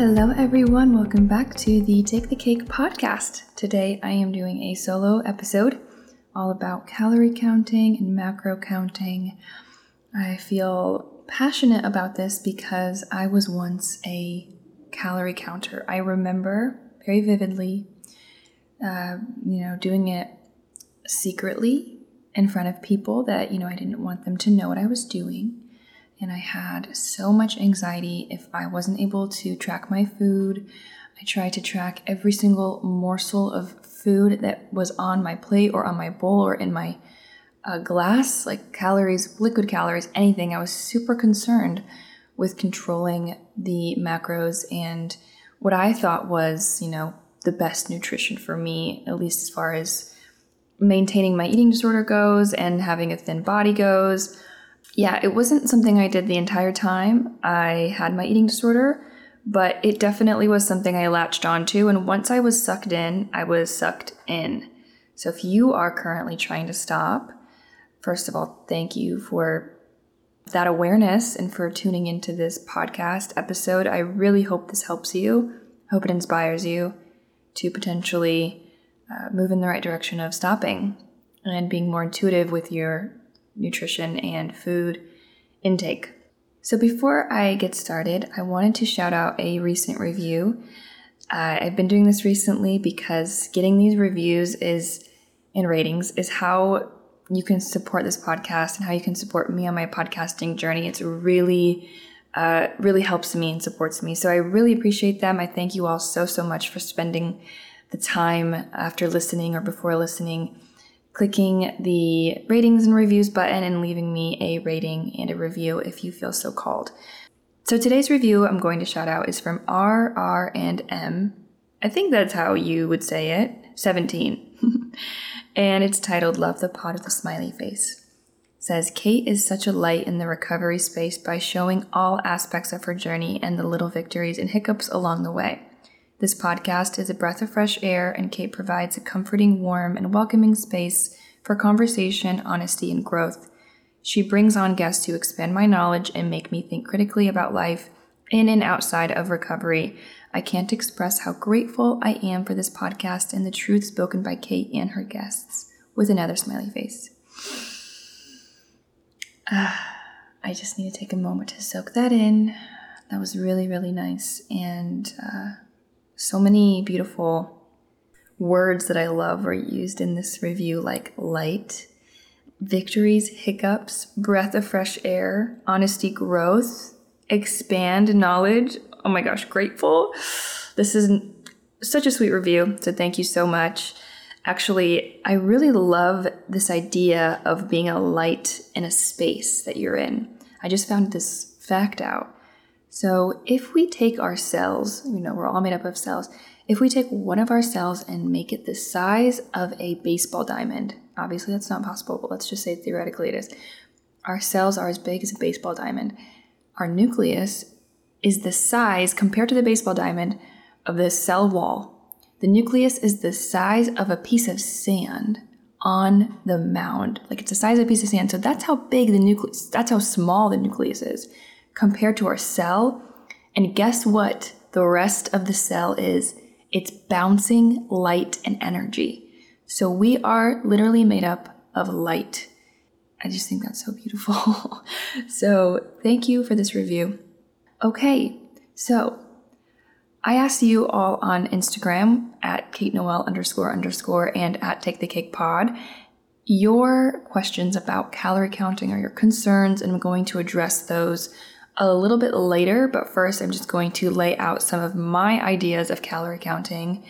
Hello, everyone. Welcome back to the Take the Cake podcast. Today, I am doing a solo episode all about calorie counting and macro counting. I feel passionate about this because I was once a calorie counter. I remember very vividly, uh, you know, doing it secretly in front of people that, you know, I didn't want them to know what I was doing. And I had so much anxiety if I wasn't able to track my food. I tried to track every single morsel of food that was on my plate or on my bowl or in my uh, glass, like calories, liquid calories, anything. I was super concerned with controlling the macros and what I thought was, you know, the best nutrition for me, at least as far as maintaining my eating disorder goes and having a thin body goes. Yeah, it wasn't something I did the entire time I had my eating disorder but it definitely was something I latched onto. And once I was sucked in, I was sucked in. So if you are currently trying to stop, first of all, thank you for that awareness and for tuning into this podcast episode. I really hope this helps you. Hope it inspires you to potentially uh, move in the right direction of stopping and being more intuitive with your nutrition and food intake. So, before I get started, I wanted to shout out a recent review. Uh, I've been doing this recently because getting these reviews is and ratings is how you can support this podcast and how you can support me on my podcasting journey. It's really, uh, really helps me and supports me. So I really appreciate them. I thank you all so, so much for spending the time after listening or before listening clicking the ratings and reviews button and leaving me a rating and a review if you feel so called. So today's review I'm going to shout out is from R R and M. I think that's how you would say it. 17. and it's titled Love the Pot of the Smiley Face. It says Kate is such a light in the recovery space by showing all aspects of her journey and the little victories and hiccups along the way. This podcast is a breath of fresh air, and Kate provides a comforting, warm, and welcoming space for conversation, honesty, and growth. She brings on guests to expand my knowledge and make me think critically about life in and outside of recovery. I can't express how grateful I am for this podcast and the truth spoken by Kate and her guests. With another smiley face. Uh, I just need to take a moment to soak that in. That was really, really nice. And, uh, so many beautiful words that I love were used in this review, like light, victories, hiccups, breath of fresh air, honesty, growth, expand knowledge. Oh my gosh, grateful. This is such a sweet review. So thank you so much. Actually, I really love this idea of being a light in a space that you're in. I just found this fact out. So if we take our cells, you know, we're all made up of cells. If we take one of our cells and make it the size of a baseball diamond, obviously that's not possible, but let's just say theoretically it is. Our cells are as big as a baseball diamond. Our nucleus is the size, compared to the baseball diamond, of the cell wall. The nucleus is the size of a piece of sand on the mound. Like it's the size of a piece of sand. So that's how big the nucleus, that's how small the nucleus is compared to our cell. And guess what? The rest of the cell is it's bouncing light and energy. So we are literally made up of light. I just think that's so beautiful. so thank you for this review. Okay, so I asked you all on Instagram at Kate Noel underscore underscore and at Take the Cake Pod your questions about calorie counting or your concerns, and I'm going to address those a little bit later, but first I'm just going to lay out some of my ideas of calorie counting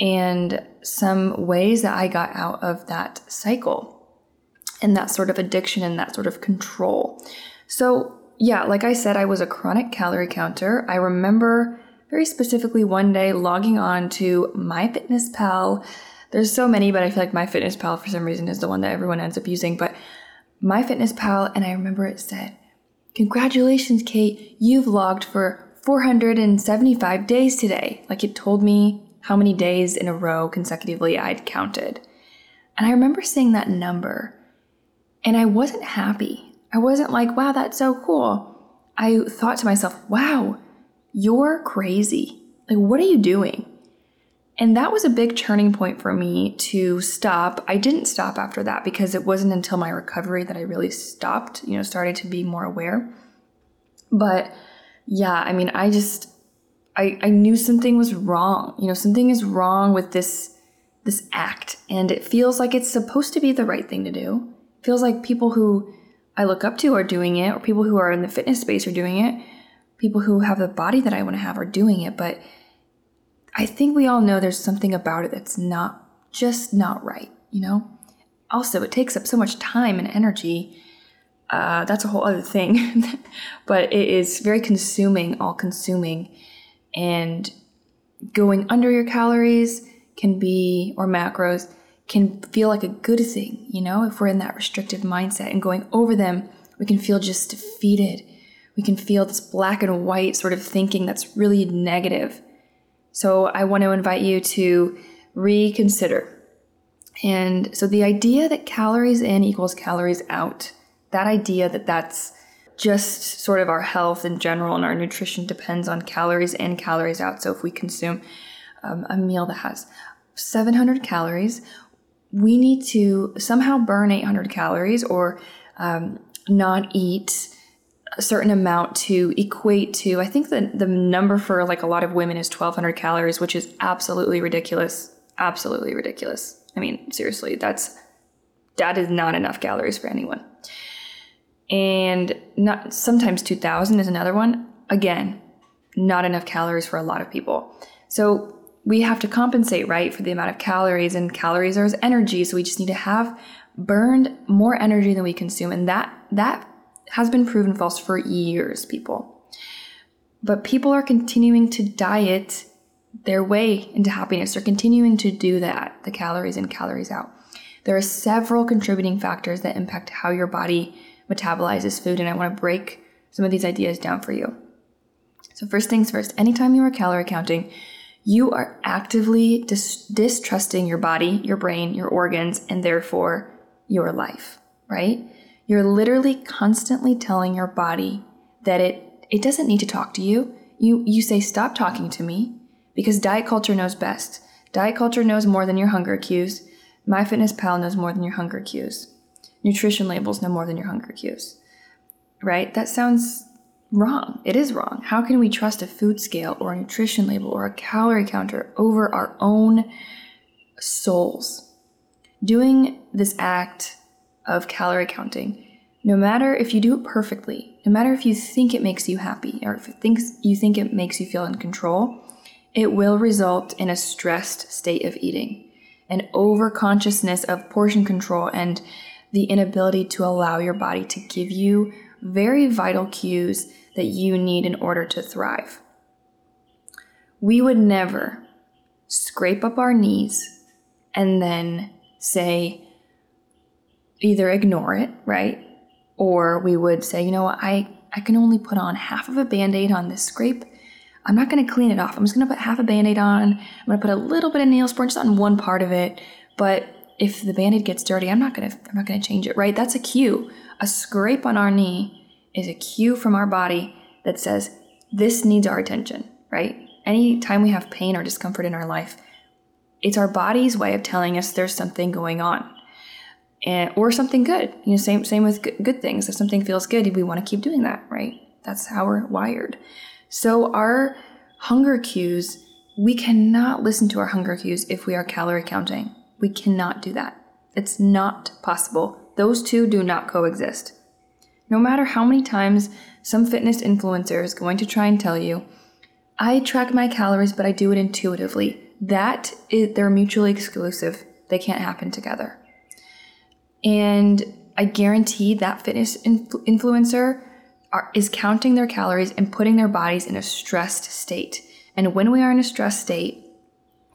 and some ways that I got out of that cycle and that sort of addiction and that sort of control. So, yeah, like I said, I was a chronic calorie counter. I remember very specifically one day logging on to MyFitnessPal. There's so many, but I feel like MyFitnessPal for some reason is the one that everyone ends up using. But MyFitnessPal, and I remember it said, Congratulations, Kate, you've logged for 475 days today. Like it told me how many days in a row consecutively I'd counted. And I remember seeing that number and I wasn't happy. I wasn't like, wow, that's so cool. I thought to myself, wow, you're crazy. Like, what are you doing? And that was a big turning point for me to stop. I didn't stop after that because it wasn't until my recovery that I really stopped, you know, started to be more aware. But yeah, I mean, I just I, I knew something was wrong. You know, something is wrong with this this act and it feels like it's supposed to be the right thing to do. It feels like people who I look up to are doing it or people who are in the fitness space are doing it. People who have the body that I want to have are doing it, but I think we all know there's something about it that's not just not right, you know? Also, it takes up so much time and energy. Uh, that's a whole other thing. but it is very consuming, all consuming. And going under your calories can be, or macros, can feel like a good thing, you know? If we're in that restrictive mindset and going over them, we can feel just defeated. We can feel this black and white sort of thinking that's really negative. So I want to invite you to reconsider. And so the idea that calories in equals calories out, that idea that that's just sort of our health in general and our nutrition depends on calories in, calories out. So if we consume um, a meal that has 700 calories, we need to somehow burn 800 calories or um, not eat a certain amount to equate to i think that the number for like a lot of women is 1200 calories which is absolutely ridiculous. Absolutely ridiculous. I mean seriously that's that is not enough calories for anyone. And not sometimes 2000 is another one. Again not enough calories for a lot of people. So we have to compensate right for the amount of calories and calories are as energy so we just need to have burned more energy than we consume and that that has been proven false for years, people. But people are continuing to diet their way into happiness. They're continuing to do that, the calories in, calories out. There are several contributing factors that impact how your body metabolizes food, and I want to break some of these ideas down for you. So, first things first, anytime you are calorie counting, you are actively dis- distrusting your body, your brain, your organs, and therefore your life, right? You're literally constantly telling your body that it it doesn't need to talk to you. You you say stop talking to me because diet culture knows best. Diet culture knows more than your hunger cues. MyFitnessPal knows more than your hunger cues. Nutrition labels know more than your hunger cues. Right? That sounds wrong. It is wrong. How can we trust a food scale or a nutrition label or a calorie counter over our own souls? Doing this act of calorie counting, no matter if you do it perfectly, no matter if you think it makes you happy or if it thinks you think it makes you feel in control, it will result in a stressed state of eating, an overconsciousness of portion control, and the inability to allow your body to give you very vital cues that you need in order to thrive. We would never scrape up our knees and then say, either ignore it, right? Or we would say, you know what, I, I can only put on half of a band aid on this scrape. I'm not going to clean it off. I'm just going to put half a band aid on. I'm going to put a little bit of Neosporin just on one part of it. But if the band aid gets dirty, I'm not going to I'm not going to change it, right? That's a cue. A scrape on our knee is a cue from our body that says this needs our attention, right? Anytime we have pain or discomfort in our life, it's our body's way of telling us there's something going on and or something good. You know, same same with good things. If something feels good, we want to keep doing that, right? That's how we're wired. So our hunger cues, we cannot listen to our hunger cues if we are calorie counting. We cannot do that. It's not possible. Those two do not coexist. No matter how many times some fitness influencer is going to try and tell you, I track my calories, but I do it intuitively. That is, they're mutually exclusive. They can't happen together. And I guarantee that fitness influ- influencer are, is counting their calories and putting their bodies in a stressed state. And when we are in a stressed state,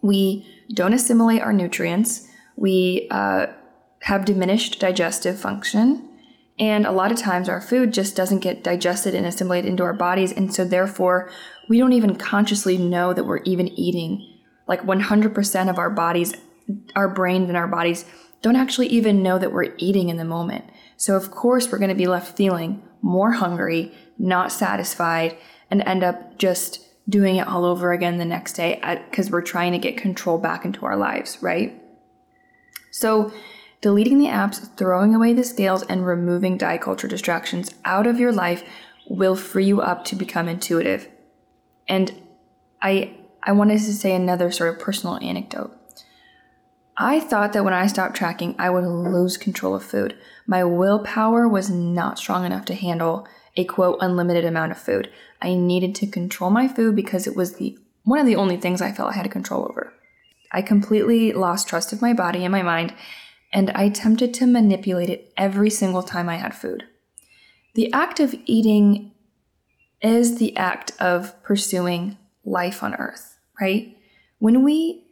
we don't assimilate our nutrients, we uh, have diminished digestive function, and a lot of times our food just doesn't get digested and assimilated into our bodies. And so, therefore, we don't even consciously know that we're even eating. Like 100% of our bodies, our brains and our bodies don't actually even know that we're eating in the moment. So, of course, we're going to be left feeling more hungry, not satisfied, and end up just doing it all over again the next day because we're trying to get control back into our lives, right? So, deleting the apps, throwing away the scales, and removing diet culture distractions out of your life will free you up to become intuitive. And I I wanted to say another sort of personal anecdote. I thought that when I stopped tracking, I would lose control of food. My willpower was not strong enough to handle a quote unlimited amount of food. I needed to control my food because it was the one of the only things I felt I had control over. I completely lost trust of my body and my mind, and I attempted to manipulate it every single time I had food. The act of eating is the act of pursuing life on earth, right? When we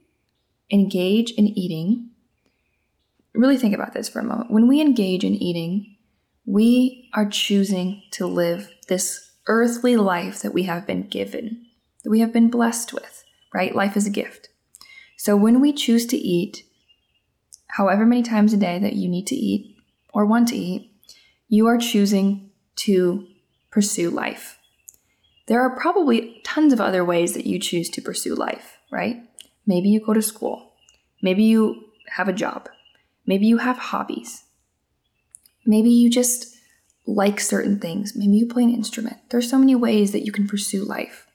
engage in eating, really think about this for a moment. When we engage in eating, we are choosing to live this earthly life that we have been given, that we have been blessed with, right? Life is a gift. So when we choose to eat, however many times a day that you need to eat or want to eat, you are choosing to pursue life. There are probably tons of other ways that you choose to pursue life, right? Maybe you go to school. Maybe you have a job. Maybe you have hobbies. Maybe you just like certain things. Maybe you play an instrument. There's so many ways that you can pursue life.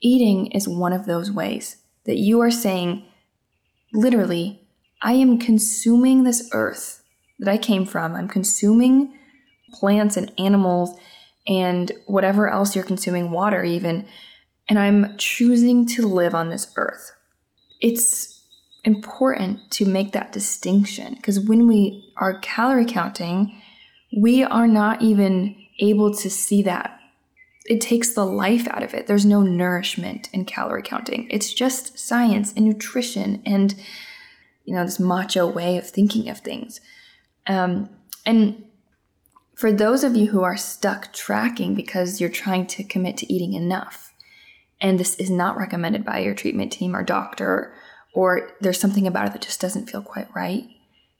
Eating is one of those ways that you are saying, literally, I am consuming this earth that I came from. I'm consuming plants and animals and whatever else you're consuming, water even, and I'm choosing to live on this earth it's important to make that distinction because when we are calorie counting, we are not even able to see that. It takes the life out of it. There's no nourishment in calorie counting. It's just science and nutrition and, you know, this macho way of thinking of things. Um, and for those of you who are stuck tracking because you're trying to commit to eating enough, and this is not recommended by your treatment team or doctor, or there's something about it that just doesn't feel quite right,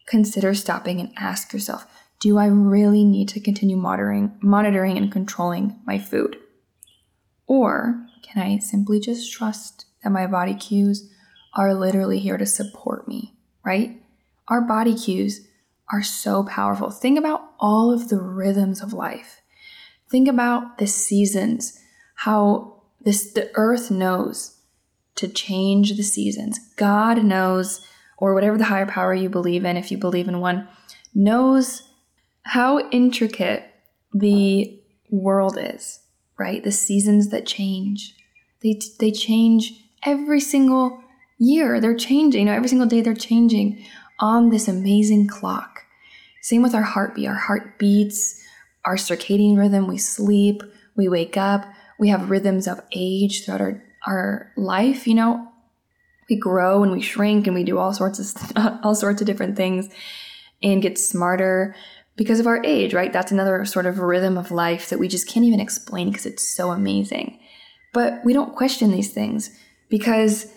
consider stopping and ask yourself do I really need to continue monitoring, monitoring and controlling my food? Or can I simply just trust that my body cues are literally here to support me, right? Our body cues are so powerful. Think about all of the rhythms of life. Think about the seasons, how this the earth knows to change the seasons. God knows, or whatever the higher power you believe in, if you believe in one, knows how intricate the world is, right? The seasons that change. They they change every single year. They're changing. You know, every single day they're changing on this amazing clock. Same with our heartbeat. Our heart beats, our circadian rhythm, we sleep, we wake up we have rhythms of age throughout our, our life, you know. We grow and we shrink and we do all sorts of all sorts of different things and get smarter because of our age, right? That's another sort of rhythm of life that we just can't even explain because it's so amazing. But we don't question these things because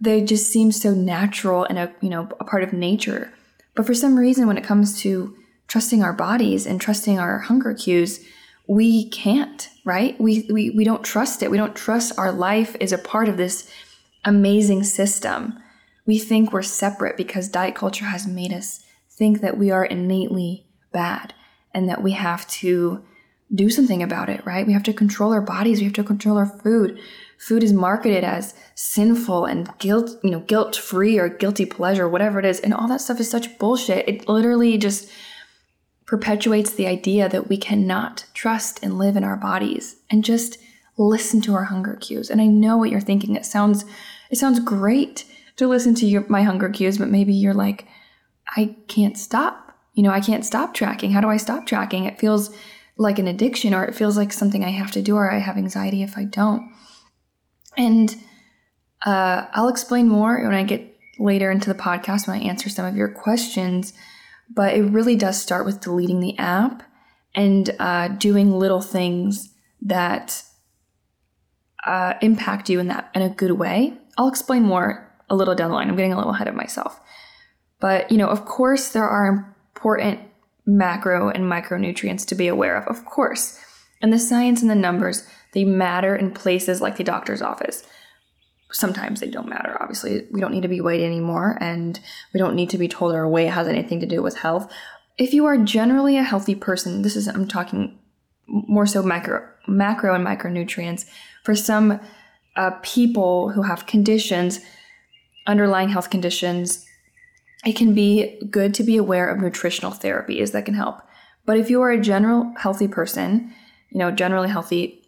they just seem so natural and a you know a part of nature. But for some reason when it comes to trusting our bodies and trusting our hunger cues, we can't, right? We, we, we don't trust it. We don't trust our life is a part of this amazing system. We think we're separate because diet culture has made us think that we are innately bad and that we have to do something about it, right? We have to control our bodies, we have to control our food. Food is marketed as sinful and guilt, you know, guilt-free or guilty pleasure, whatever it is. And all that stuff is such bullshit. It literally just perpetuates the idea that we cannot trust and live in our bodies and just listen to our hunger cues. And I know what you're thinking. It sounds it sounds great to listen to your, my hunger cues, but maybe you're like, I can't stop. You know, I can't stop tracking. How do I stop tracking? It feels like an addiction or it feels like something I have to do or I have anxiety if I don't. And uh, I'll explain more when I get later into the podcast when I answer some of your questions. But it really does start with deleting the app and uh, doing little things that uh, impact you in that in a good way. I'll explain more a little down the line. I'm getting a little ahead of myself. But, you know, of course, there are important macro and micronutrients to be aware of, of course. And the science and the numbers, they matter in places like the doctor's office. Sometimes they don't matter, obviously. We don't need to be weighed anymore, and we don't need to be told our weight has anything to do with health. If you are generally a healthy person, this is, I'm talking more so macro, macro and micronutrients. For some uh, people who have conditions, underlying health conditions, it can be good to be aware of nutritional therapies that can help. But if you are a general healthy person, you know, generally healthy,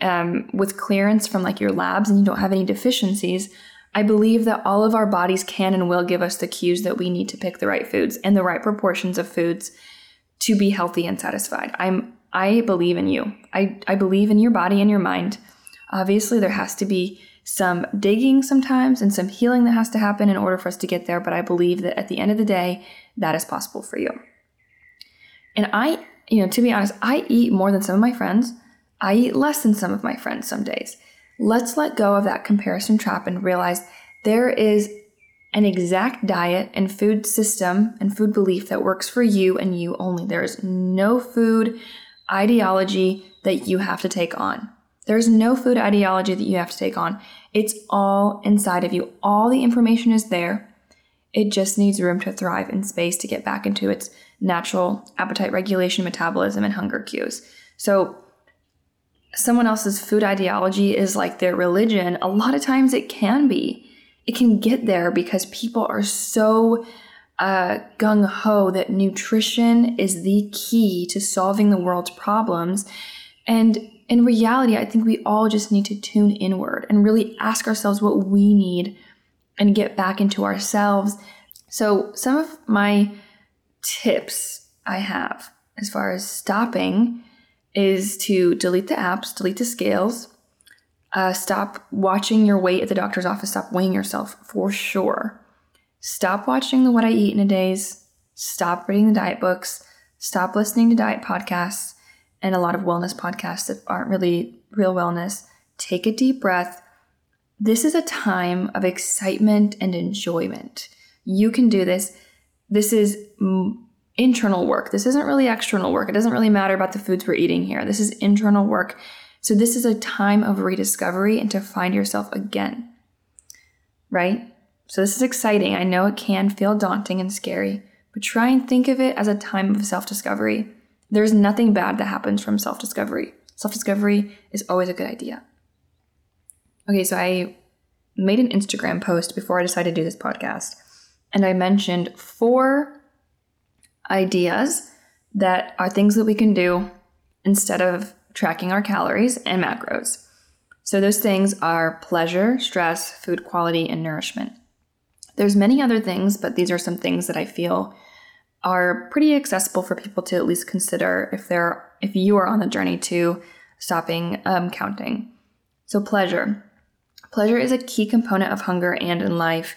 um, with clearance from like your labs and you don't have any deficiencies, I believe that all of our bodies can and will give us the cues that we need to pick the right foods and the right proportions of foods to be healthy and satisfied. I'm I believe in you. I, I believe in your body and your mind. Obviously, there has to be some digging sometimes and some healing that has to happen in order for us to get there, but I believe that at the end of the day, that is possible for you. And I, you know, to be honest, I eat more than some of my friends. I eat less than some of my friends some days. Let's let go of that comparison trap and realize there is an exact diet and food system and food belief that works for you and you only. There is no food ideology that you have to take on. There's no food ideology that you have to take on. It's all inside of you. All the information is there. It just needs room to thrive in space to get back into its natural appetite regulation, metabolism, and hunger cues. So, someone else's food ideology is like their religion. A lot of times it can be. It can get there because people are so uh, gung ho that nutrition is the key to solving the world's problems. And in reality, I think we all just need to tune inward and really ask ourselves what we need and get back into ourselves. So, some of my tips I have as far as stopping is to delete the apps, delete the scales, uh, stop watching your weight at the doctor's office, stop weighing yourself for sure. Stop watching the What I Eat in a Days, stop reading the diet books, stop listening to diet podcasts and a lot of wellness podcasts that aren't really real wellness. Take a deep breath. This is a time of excitement and enjoyment. You can do this. This is internal work. This isn't really external work. It doesn't really matter about the foods we're eating here. This is internal work. So, this is a time of rediscovery and to find yourself again. Right? So, this is exciting. I know it can feel daunting and scary, but try and think of it as a time of self discovery. There's nothing bad that happens from self discovery. Self discovery is always a good idea. Okay, so I made an Instagram post before I decided to do this podcast, and I mentioned four ideas that are things that we can do instead of tracking our calories and macros. So those things are pleasure, stress, food quality, and nourishment. There's many other things, but these are some things that I feel are pretty accessible for people to at least consider if they're if you are on the journey to stopping um, counting. So pleasure. Pleasure is a key component of hunger and in life.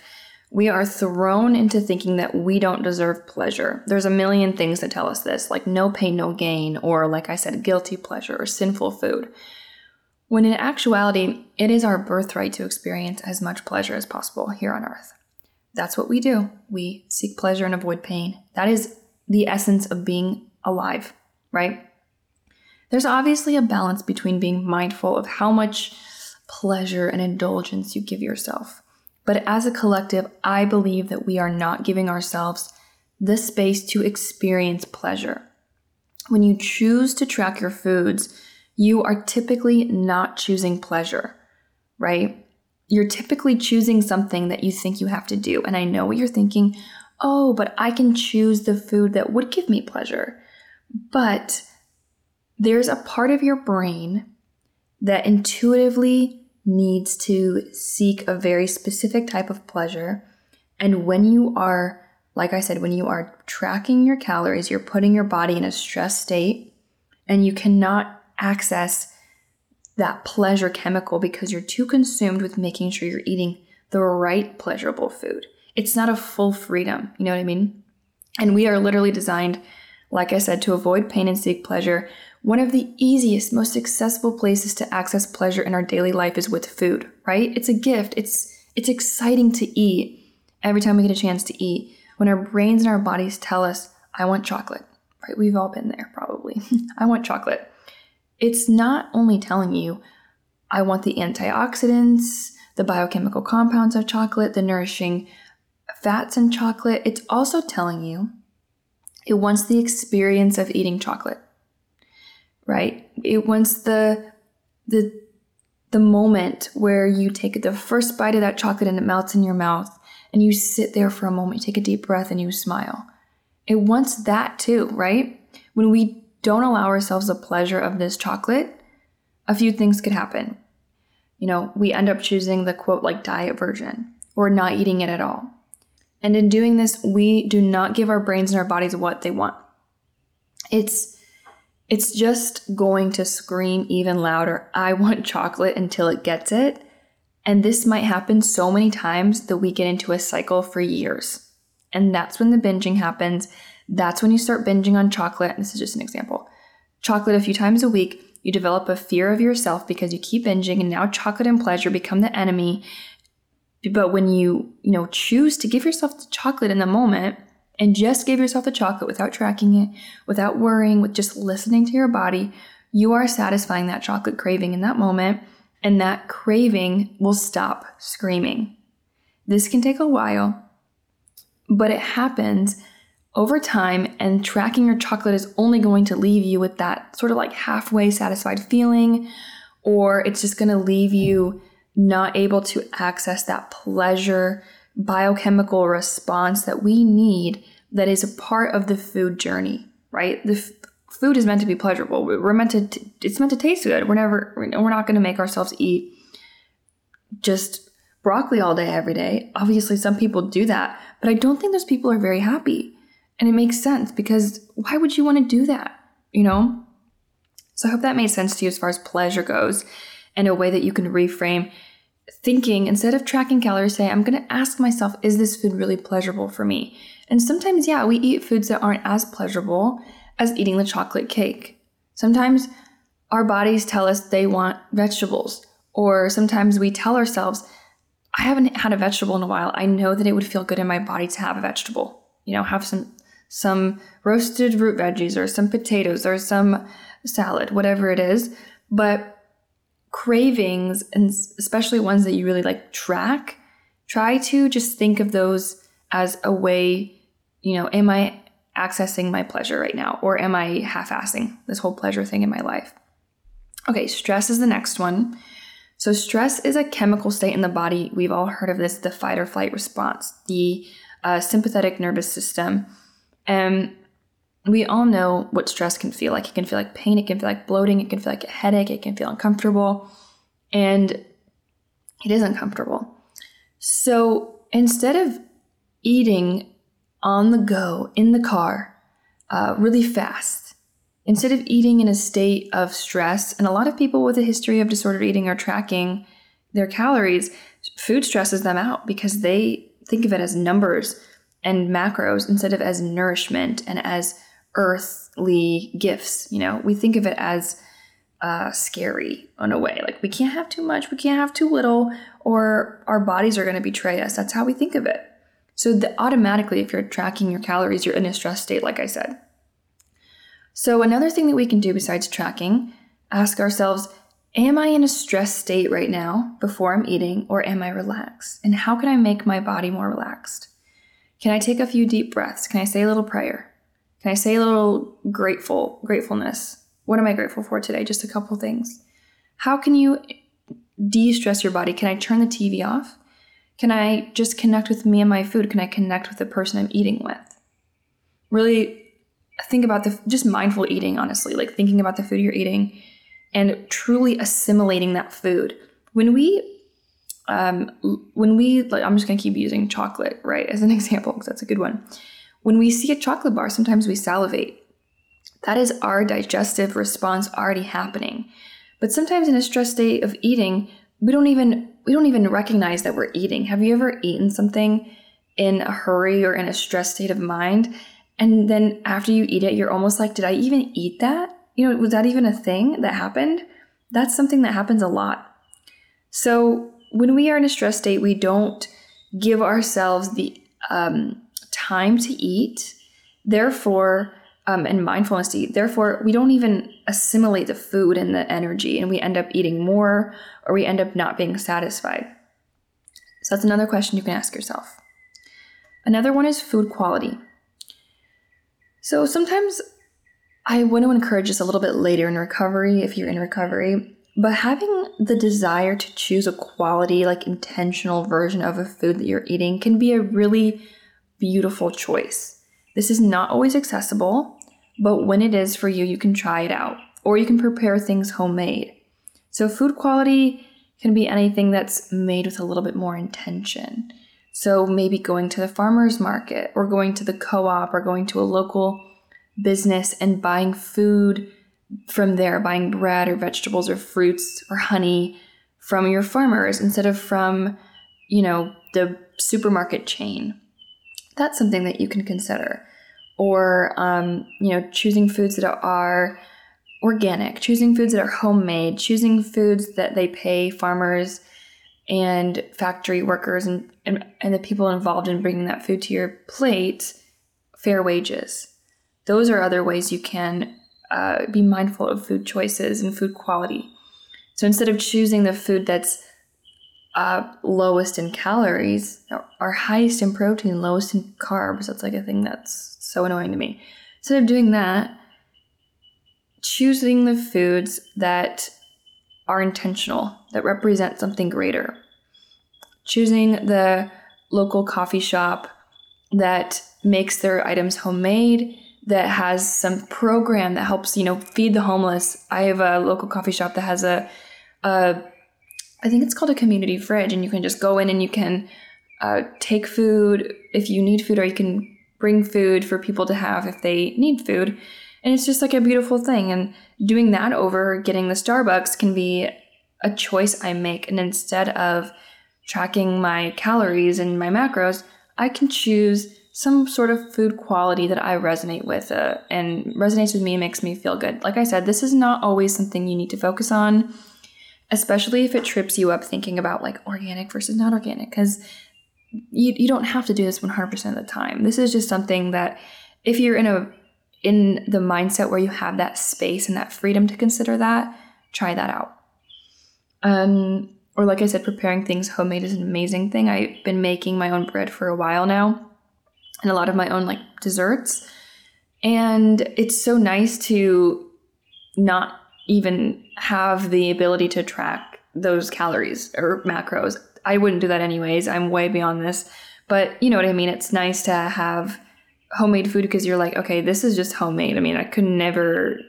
We are thrown into thinking that we don't deserve pleasure. There's a million things that tell us this, like no pain, no gain, or like I said, guilty pleasure or sinful food. When in actuality, it is our birthright to experience as much pleasure as possible here on earth. That's what we do. We seek pleasure and avoid pain. That is the essence of being alive, right? There's obviously a balance between being mindful of how much pleasure and indulgence you give yourself. But as a collective, I believe that we are not giving ourselves the space to experience pleasure. When you choose to track your foods, you are typically not choosing pleasure, right? you're typically choosing something that you think you have to do. And I know what you're thinking oh, but I can choose the food that would give me pleasure. But there's a part of your brain that intuitively needs to seek a very specific type of pleasure. And when you are, like I said, when you are tracking your calories, you're putting your body in a stress state and you cannot access that pleasure chemical because you're too consumed with making sure you're eating the right pleasurable food. It's not a full freedom, you know what I mean? And we are literally designed, like I said, to avoid pain and seek pleasure. One of the easiest, most accessible places to access pleasure in our daily life is with food, right? It's a gift. It's it's exciting to eat every time we get a chance to eat. When our brains and our bodies tell us, I want chocolate, right? We've all been there probably. I want chocolate. It's not only telling you, I want the antioxidants, the biochemical compounds of chocolate, the nourishing fats in chocolate. It's also telling you it wants the experience of eating chocolate, right? It wants the the the moment where you take the first bite of that chocolate and it melts in your mouth and you sit there for a moment, take a deep breath and you smile. It wants that too, right? When we don't allow ourselves the pleasure of this chocolate, a few things could happen. You know, we end up choosing the quote like diet version or not eating it at all. And in doing this, we do not give our brains and our bodies what they want. It's it's just going to scream even louder, I want chocolate until it gets it. And this might happen so many times that we get into a cycle for years. And that's when the binging happens. That's when you start binging on chocolate. This is just an example. Chocolate a few times a week. You develop a fear of yourself because you keep binging, and now chocolate and pleasure become the enemy. But when you, you know, choose to give yourself the chocolate in the moment and just give yourself the chocolate without tracking it, without worrying, with just listening to your body, you are satisfying that chocolate craving in that moment, and that craving will stop screaming. This can take a while, but it happens over time, and tracking your chocolate is only going to leave you with that sort of like halfway satisfied feeling, or it's just going to leave you not able to access that pleasure biochemical response that we need that is a part of the food journey, right? The f- food is meant to be pleasurable. We're meant to, t- it's meant to taste good. We're never, we're not going to make ourselves eat just broccoli all day, every day. Obviously, some people do that, but I don't think those people are very happy. And it makes sense because why would you want to do that? You know? So I hope that made sense to you as far as pleasure goes and a way that you can reframe thinking instead of tracking calories say i'm going to ask myself is this food really pleasurable for me? And sometimes yeah we eat foods that aren't as pleasurable as eating the chocolate cake. Sometimes our bodies tell us they want vegetables or sometimes we tell ourselves i haven't had a vegetable in a while. I know that it would feel good in my body to have a vegetable. You know have some some roasted root veggies or some potatoes or some salad whatever it is. But cravings, and especially ones that you really like track, try to just think of those as a way, you know, am I accessing my pleasure right now? Or am I half assing this whole pleasure thing in my life? Okay, stress is the next one. So, stress is a chemical state in the body. We've all heard of this the fight or flight response, the uh, sympathetic nervous system. And we all know what stress can feel like. It can feel like pain, it can feel like bloating, it can feel like a headache, it can feel uncomfortable, and it is uncomfortable. So instead of eating on the go in the car uh, really fast, instead of eating in a state of stress, and a lot of people with a history of disordered eating are tracking their calories, food stresses them out because they think of it as numbers and macros instead of as nourishment and as earthly gifts. You know, we think of it as uh, scary in a way. Like we can't have too much, we can't have too little, or our bodies are going to betray us. That's how we think of it. So the, automatically, if you're tracking your calories, you're in a stress state, like I said. So another thing that we can do besides tracking, ask ourselves, am I in a stress state right now before I'm eating, or am I relaxed? And how can I make my body more relaxed? Can I take a few deep breaths? Can I say a little prayer? Can I say a little grateful gratefulness? What am I grateful for today? Just a couple things. How can you de-stress your body? Can I turn the TV off? Can I just connect with me and my food? Can I connect with the person I'm eating with? Really think about the just mindful eating, honestly, like thinking about the food you're eating and truly assimilating that food. When we um, when we like, I'm just gonna keep using chocolate, right, as an example, because that's a good one. When we see a chocolate bar, sometimes we salivate. That is our digestive response already happening. But sometimes in a stress state of eating, we don't even we don't even recognize that we're eating. Have you ever eaten something in a hurry or in a stress state of mind and then after you eat it you're almost like did I even eat that? You know, was that even a thing that happened? That's something that happens a lot. So, when we are in a stress state, we don't give ourselves the um, time to eat. Therefore, um, and mindfulness to eat. Therefore, we don't even assimilate the food and the energy, and we end up eating more or we end up not being satisfied. So, that's another question you can ask yourself. Another one is food quality. So, sometimes I want to encourage this a little bit later in recovery if you're in recovery, but having the desire to choose a quality, like intentional version of a food that you're eating can be a really beautiful choice. This is not always accessible, but when it is for you, you can try it out or you can prepare things homemade. So, food quality can be anything that's made with a little bit more intention. So, maybe going to the farmer's market or going to the co op or going to a local business and buying food from there, buying bread or vegetables or fruits or honey from your farmers instead of from, you know, the supermarket chain. That's something that you can consider. Or um, you know choosing foods that are organic choosing foods that are homemade choosing foods that they pay farmers and factory workers and, and, and the people involved in bringing that food to your plate fair wages. Those are other ways you can uh, be mindful of food choices and food quality. So instead of choosing the food that's uh, lowest in calories or highest in protein lowest in carbs that's like a thing that's so annoying to me. Instead of doing that, choosing the foods that are intentional, that represent something greater. Choosing the local coffee shop that makes their items homemade, that has some program that helps, you know, feed the homeless. I have a local coffee shop that has a, a I think it's called a community fridge, and you can just go in and you can uh, take food if you need food, or you can bring food for people to have if they need food. And it's just like a beautiful thing. And doing that over getting the Starbucks can be a choice I make. And instead of tracking my calories and my macros, I can choose some sort of food quality that I resonate with uh, and resonates with me and makes me feel good. Like I said, this is not always something you need to focus on, especially if it trips you up thinking about like organic versus not organic, because you, you don't have to do this 100% of the time. This is just something that if you're in a in the mindset where you have that space and that freedom to consider that, try that out. Um, or like I said, preparing things homemade is an amazing thing. I've been making my own bread for a while now, and a lot of my own like desserts. And it's so nice to not even have the ability to track those calories or macros I wouldn't do that anyways. I'm way beyond this. But you know what I mean? It's nice to have homemade food because you're like, okay, this is just homemade. I mean, I could never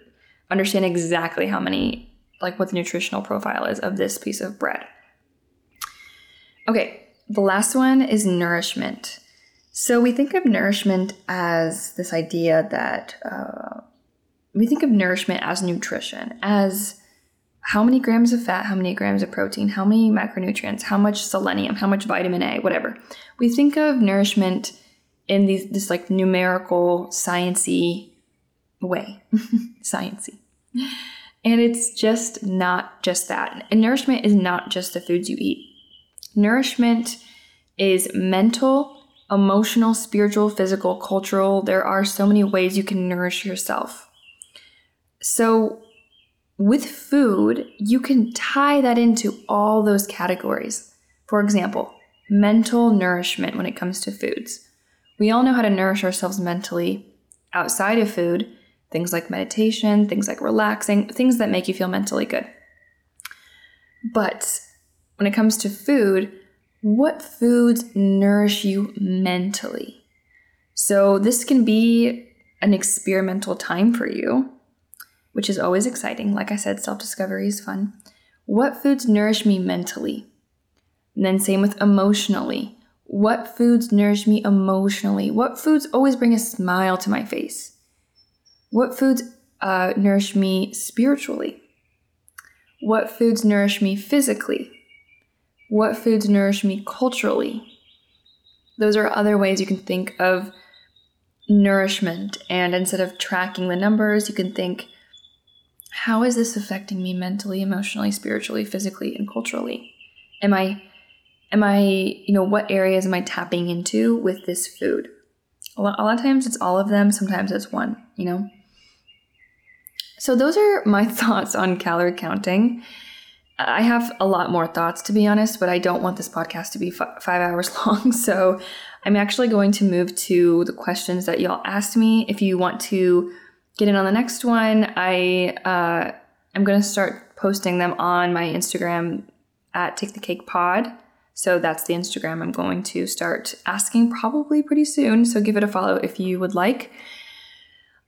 understand exactly how many, like what the nutritional profile is of this piece of bread. Okay, the last one is nourishment. So we think of nourishment as this idea that uh, we think of nourishment as nutrition, as how many grams of fat, how many grams of protein, how many macronutrients, how much selenium, how much vitamin A, whatever. We think of nourishment in these this like numerical sciency way. sciency. And it's just not just that. And nourishment is not just the foods you eat. Nourishment is mental, emotional, spiritual, physical, cultural. There are so many ways you can nourish yourself. So with food, you can tie that into all those categories. For example, mental nourishment when it comes to foods. We all know how to nourish ourselves mentally outside of food, things like meditation, things like relaxing, things that make you feel mentally good. But when it comes to food, what foods nourish you mentally? So, this can be an experimental time for you which is always exciting. Like I said, self discovery is fun. What foods nourish me mentally? And then, same with emotionally. What foods nourish me emotionally? What foods always bring a smile to my face? What foods uh, nourish me spiritually? What foods nourish me physically? What foods nourish me culturally? Those are other ways you can think of nourishment. And instead of tracking the numbers, you can think, how is this affecting me mentally, emotionally, spiritually, physically, and culturally? Am I, am I, you know, what areas am I tapping into with this food? A lot, a lot of times it's all of them, sometimes it's one, you know? So, those are my thoughts on calorie counting. I have a lot more thoughts, to be honest, but I don't want this podcast to be f- five hours long. So, I'm actually going to move to the questions that y'all asked me. If you want to get in on the next one, I uh, I'm going to start posting them on my Instagram at Take the Cake Pod. So that's the Instagram I'm going to start asking probably pretty soon. So give it a follow if you would like.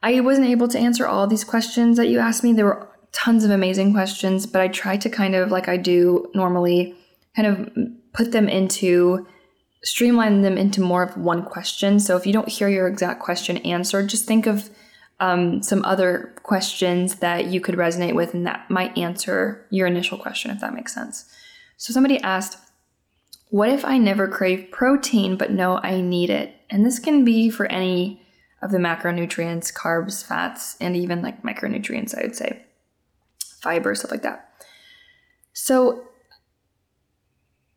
I wasn't able to answer all these questions that you asked me. There were tons of amazing questions, but I tried to kind of, like I do normally, kind of put them into, streamline them into more of one question. So if you don't hear your exact question answered, just think of um, some other questions that you could resonate with and that might answer your initial question, if that makes sense. So somebody asked, What if I never crave protein but know I need it? And this can be for any of the macronutrients, carbs, fats, and even like micronutrients, I would say, fiber, stuff like that. So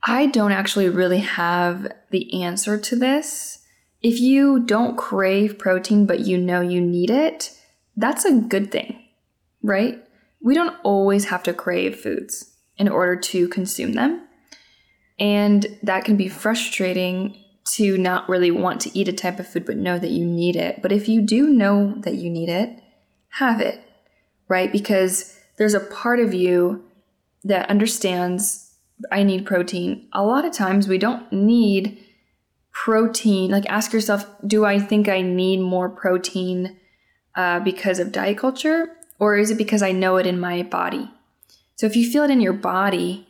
I don't actually really have the answer to this. If you don't crave protein but you know you need it, that's a good thing, right? We don't always have to crave foods in order to consume them. And that can be frustrating to not really want to eat a type of food but know that you need it. But if you do know that you need it, have it, right? Because there's a part of you that understands I need protein. A lot of times we don't need protein. Like, ask yourself, do I think I need more protein uh, because of diet culture? Or is it because I know it in my body? So if you feel it in your body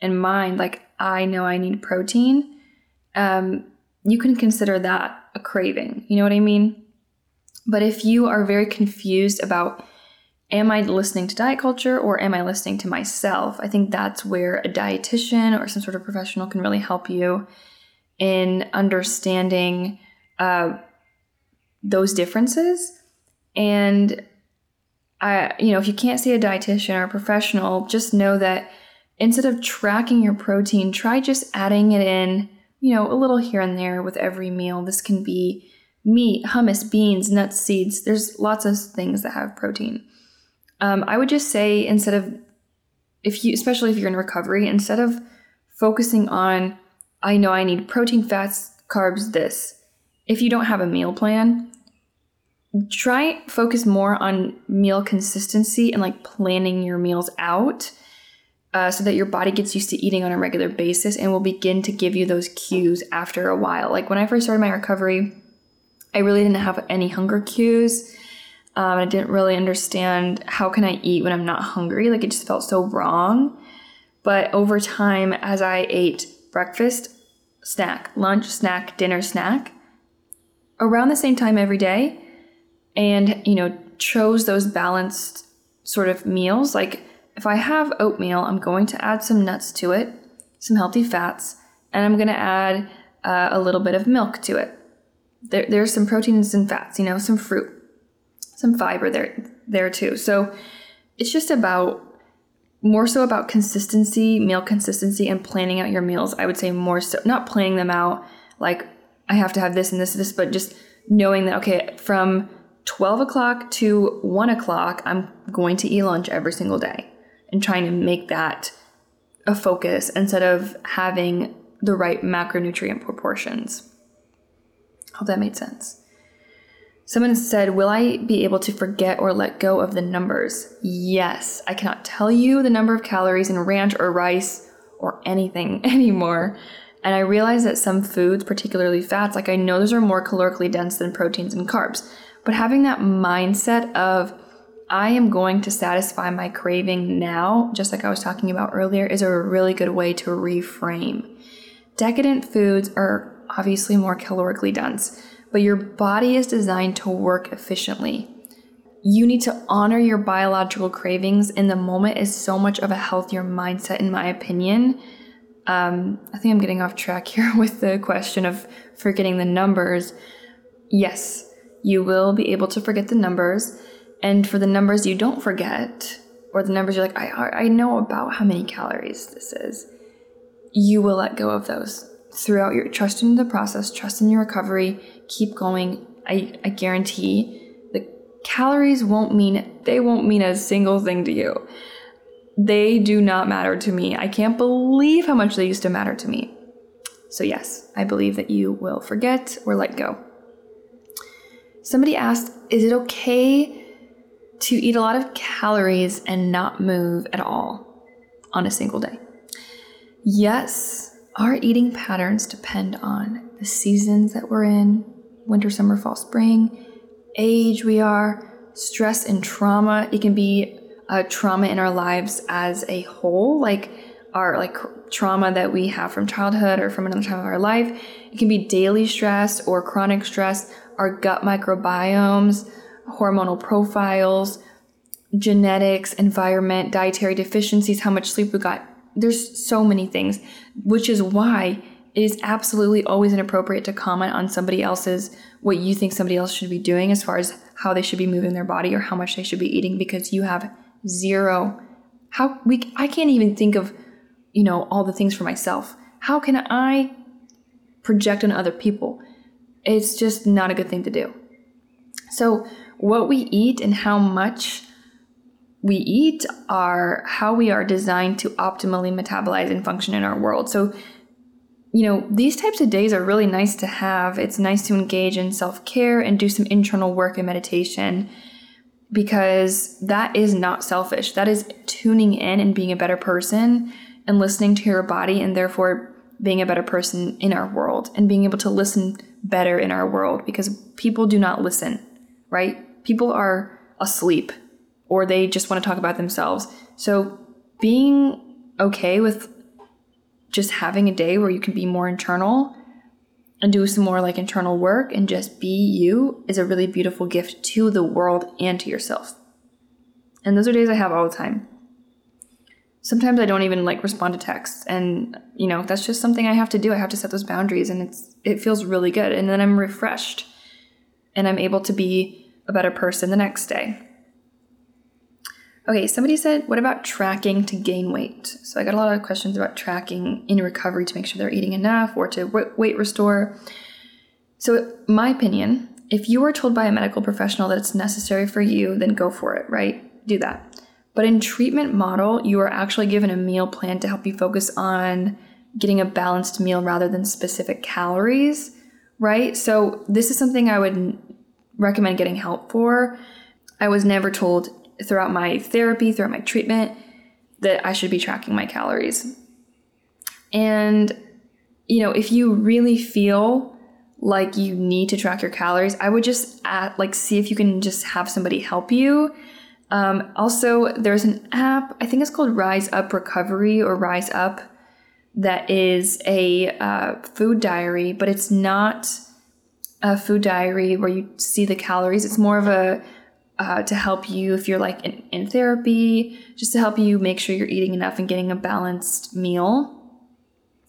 and mind, like, I know I need protein, um, you can consider that a craving. You know what I mean? But if you are very confused about, am I listening to diet culture or am I listening to myself? I think that's where a dietitian or some sort of professional can really help you in understanding uh, those differences. And I, you know, if you can't see a dietitian or a professional, just know that instead of tracking your protein, try just adding it in you know, a little here and there with every meal. This can be meat, hummus, beans, nuts, seeds. There's lots of things that have protein. Um, I would just say instead of, if you, especially if you're in recovery, instead of focusing on, I know I need protein, fats, carbs, this. If you don't have a meal plan, try focus more on meal consistency and like planning your meals out uh, so that your body gets used to eating on a regular basis and will begin to give you those cues after a while. Like when I first started my recovery, I really didn't have any hunger cues. Um, I didn't really understand how can I eat when I'm not hungry. Like it just felt so wrong. But over time, as I ate breakfast, snack, lunch, snack, dinner, snack, around the same time every day, and you know chose those balanced sort of meals, like if I have oatmeal, I'm going to add some nuts to it, some healthy fats, and I'm going to add uh, a little bit of milk to it. There, there's some proteins and fats, you know, some fruit, some fiber there, there too. So it's just about more so about consistency, meal consistency, and planning out your meals. I would say more so, not planning them out like I have to have this and this this, but just knowing that, okay, from 12 o'clock to 1 o'clock, I'm going to eat lunch every single day and trying to make that a focus instead of having the right macronutrient proportions. Hope that made sense. Someone said, Will I be able to forget or let go of the numbers? Yes. I cannot tell you the number of calories in ranch or rice or anything anymore. And I realize that some foods, particularly fats, like I know those are more calorically dense than proteins and carbs. But having that mindset of I am going to satisfy my craving now, just like I was talking about earlier, is a really good way to reframe. Decadent foods are obviously more calorically dense, but your body is designed to work efficiently. you need to honor your biological cravings in the moment is so much of a healthier mindset, in my opinion. Um, I think I'm getting off track here with the question of forgetting the numbers. Yes, you will be able to forget the numbers. And for the numbers you don't forget, or the numbers you're like, I, I know about how many calories this is, you will let go of those throughout your trust in the process, trust in your recovery, keep going. I, I guarantee the calories won't mean they won't mean a single thing to you. They do not matter to me. I can't believe how much they used to matter to me. So yes, I believe that you will forget or let go. Somebody asked, is it okay to eat a lot of calories and not move at all on a single day? Yes, our eating patterns depend on the seasons that we're in winter, summer, fall, spring age we are, stress and trauma. It can be a trauma in our lives as a whole, like our like trauma that we have from childhood or from another time of our life. It can be daily stress or chronic stress, our gut microbiomes, hormonal profiles, genetics, environment, dietary deficiencies, how much sleep we got. There's so many things, which is why it is absolutely always inappropriate to comment on somebody else's what you think somebody else should be doing as far as how they should be moving their body or how much they should be eating because you have zero how we I can't even think of you know all the things for myself. How can I project on other people? It's just not a good thing to do. So, what we eat and how much we eat are how we are designed to optimally metabolize and function in our world. So, you know, these types of days are really nice to have. It's nice to engage in self care and do some internal work and meditation because that is not selfish. That is tuning in and being a better person and listening to your body and therefore being a better person in our world and being able to listen better in our world because people do not listen, right? People are asleep or they just want to talk about themselves. So being okay with just having a day where you can be more internal and do some more like internal work and just be you is a really beautiful gift to the world and to yourself. And those are days I have all the time. Sometimes I don't even like respond to texts and you know, that's just something I have to do. I have to set those boundaries and it's it feels really good and then I'm refreshed and I'm able to be a better person the next day. Okay, somebody said, what about tracking to gain weight? So I got a lot of questions about tracking in recovery to make sure they're eating enough or to weight restore. So, my opinion, if you are told by a medical professional that it's necessary for you, then go for it, right? Do that. But in treatment model, you are actually given a meal plan to help you focus on getting a balanced meal rather than specific calories, right? So, this is something I would recommend getting help for. I was never told throughout my therapy, throughout my treatment, that I should be tracking my calories. And, you know, if you really feel like you need to track your calories, I would just at, like see if you can just have somebody help you. Um, also, there's an app, I think it's called Rise Up Recovery or Rise Up, that is a uh, food diary, but it's not a food diary where you see the calories. It's more of a uh, to help you if you're like in, in therapy, just to help you make sure you're eating enough and getting a balanced meal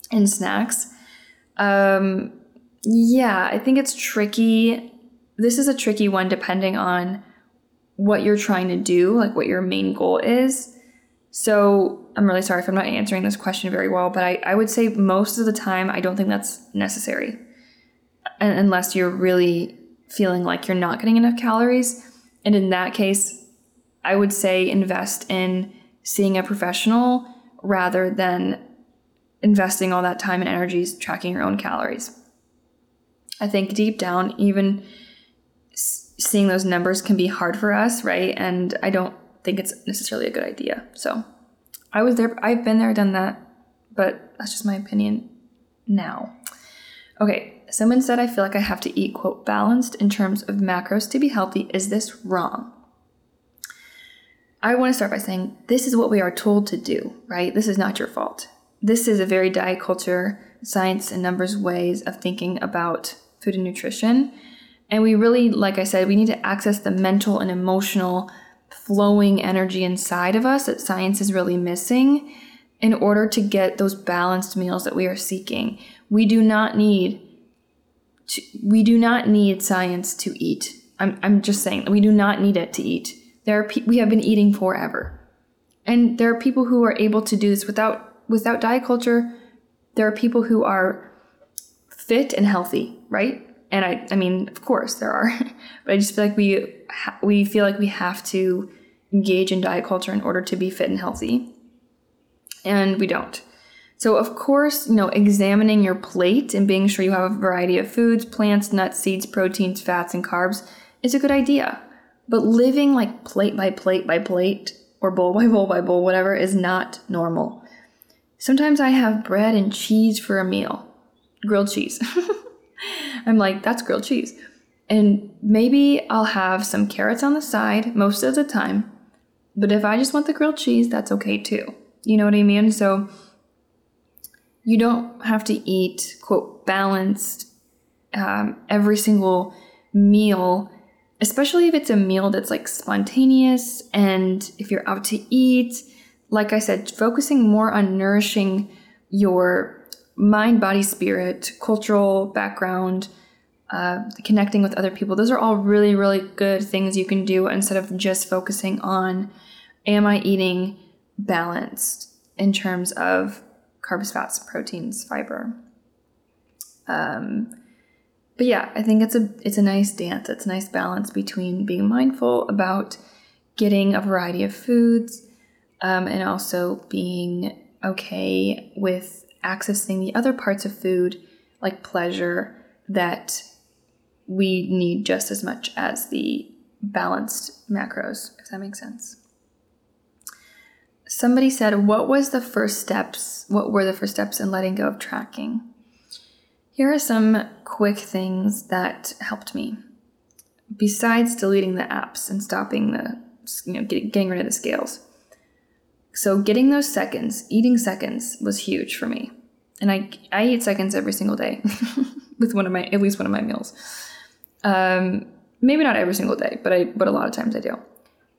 and snacks. Um, yeah, I think it's tricky. This is a tricky one depending on what you're trying to do, like what your main goal is. So I'm really sorry if I'm not answering this question very well, but I, I would say most of the time, I don't think that's necessary. unless you're really feeling like you're not getting enough calories. And in that case, I would say invest in seeing a professional rather than investing all that time and energies tracking your own calories. I think deep down, even seeing those numbers can be hard for us, right? And I don't think it's necessarily a good idea. So I was there, I've been there, done that, but that's just my opinion now. Okay, Someone said, I feel like I have to eat, quote, balanced in terms of macros to be healthy. Is this wrong? I want to start by saying this is what we are told to do, right? This is not your fault. This is a very diet culture, science, and numbers ways of thinking about food and nutrition. And we really, like I said, we need to access the mental and emotional flowing energy inside of us that science is really missing in order to get those balanced meals that we are seeking. We do not need to, we do not need science to eat. I'm, I'm just saying we do not need it to eat. There are pe- we have been eating forever. And there are people who are able to do this without without diet culture. There are people who are fit and healthy, right? And I I mean, of course there are. but I just feel like we ha- we feel like we have to engage in diet culture in order to be fit and healthy. And we don't. So, of course, you know, examining your plate and being sure you have a variety of foods, plants, nuts, seeds, proteins, fats, and carbs is a good idea. But living like plate by plate by plate or bowl by bowl by bowl, whatever, is not normal. Sometimes I have bread and cheese for a meal, grilled cheese. I'm like, that's grilled cheese. And maybe I'll have some carrots on the side most of the time. But if I just want the grilled cheese, that's okay too. You know what I mean? So, you don't have to eat, quote, balanced um, every single meal, especially if it's a meal that's like spontaneous and if you're out to eat. Like I said, focusing more on nourishing your mind, body, spirit, cultural background, uh, connecting with other people. Those are all really, really good things you can do instead of just focusing on, am I eating balanced in terms of carbs, fats, proteins, fiber. Um, but yeah, I think it's a it's a nice dance. It's a nice balance between being mindful about getting a variety of foods um, and also being okay with accessing the other parts of food like pleasure that we need just as much as the balanced macros, if that makes sense. Somebody said, What was the first steps? What were the first steps in letting go of tracking? Here are some quick things that helped me. Besides deleting the apps and stopping the, you know, getting, getting rid of the scales. So getting those seconds, eating seconds was huge for me. And I, I eat seconds every single day with one of my, at least one of my meals. Um, maybe not every single day, but I, but a lot of times I do.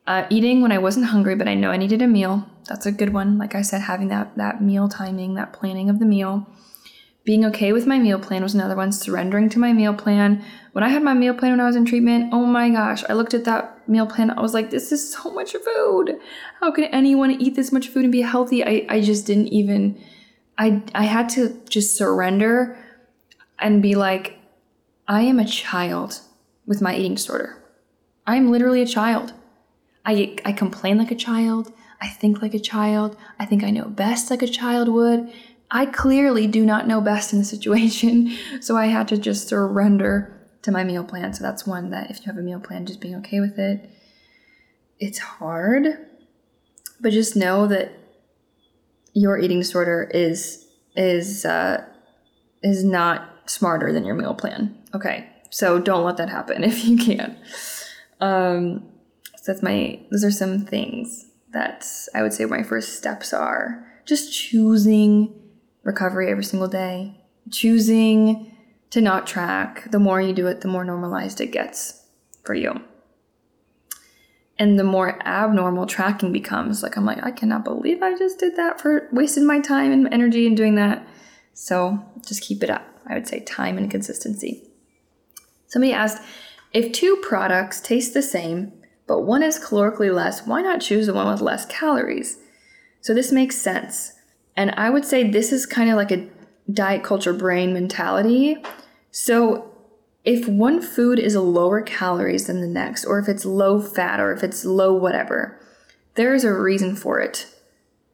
Uh, eating when I wasn't hungry, but I know I needed a meal. That's a good one. Like I said, having that that meal timing, that planning of the meal. Being okay with my meal plan was another one. Surrendering to my meal plan. When I had my meal plan when I was in treatment, oh my gosh, I looked at that meal plan. I was like, this is so much food. How can anyone eat this much food and be healthy? I, I just didn't even, I, I had to just surrender and be like, I am a child with my eating disorder. I'm literally a child. I, I complain like a child. I think like a child. I think I know best like a child would. I clearly do not know best in the situation. So I had to just surrender to my meal plan. So that's one that if you have a meal plan, just being okay with it. It's hard, but just know that your eating disorder is is uh, is not smarter than your meal plan. Okay, so don't let that happen if you can. Um, so that's my, those are some things that I would say my first steps are. Just choosing recovery every single day, choosing to not track. The more you do it, the more normalized it gets for you. And the more abnormal tracking becomes, like I'm like, I cannot believe I just did that for wasted my time and energy in doing that. So just keep it up. I would say time and consistency. Somebody asked if two products taste the same but one is calorically less, why not choose the one with less calories? So this makes sense. And I would say this is kind of like a diet culture brain mentality. So if one food is lower calories than the next, or if it's low fat, or if it's low whatever, there is a reason for it.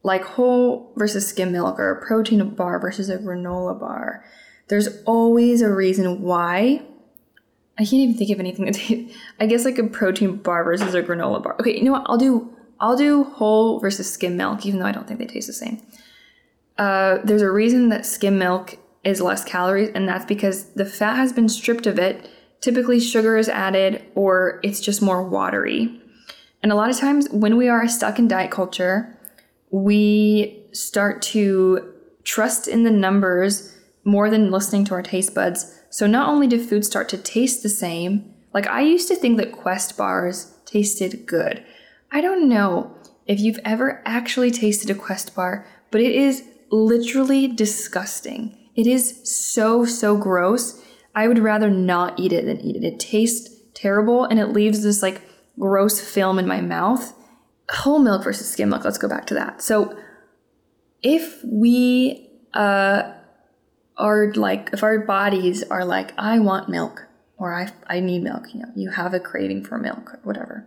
Like whole versus skim milk, or a protein bar versus a granola bar. There's always a reason why I can't even think of anything that tastes. I guess like a protein bar versus a granola bar. Okay, you know what? I'll do I'll do whole versus skim milk, even though I don't think they taste the same. Uh, there's a reason that skim milk is less calories, and that's because the fat has been stripped of it. Typically, sugar is added, or it's just more watery. And a lot of times, when we are stuck in diet culture, we start to trust in the numbers more than listening to our taste buds So not only do foods start to taste the same, like I used to think that Quest bars tasted good. I don't know if you've ever actually tasted a Quest bar, but it is literally disgusting. It is so, so gross. I would rather not eat it than eat it. It tastes terrible and it leaves this like gross film in my mouth. Whole milk versus skim milk, let's go back to that. So if we uh, are like, if our bodies are like, I want milk or I, I need milk, you know, you have a craving for milk or whatever,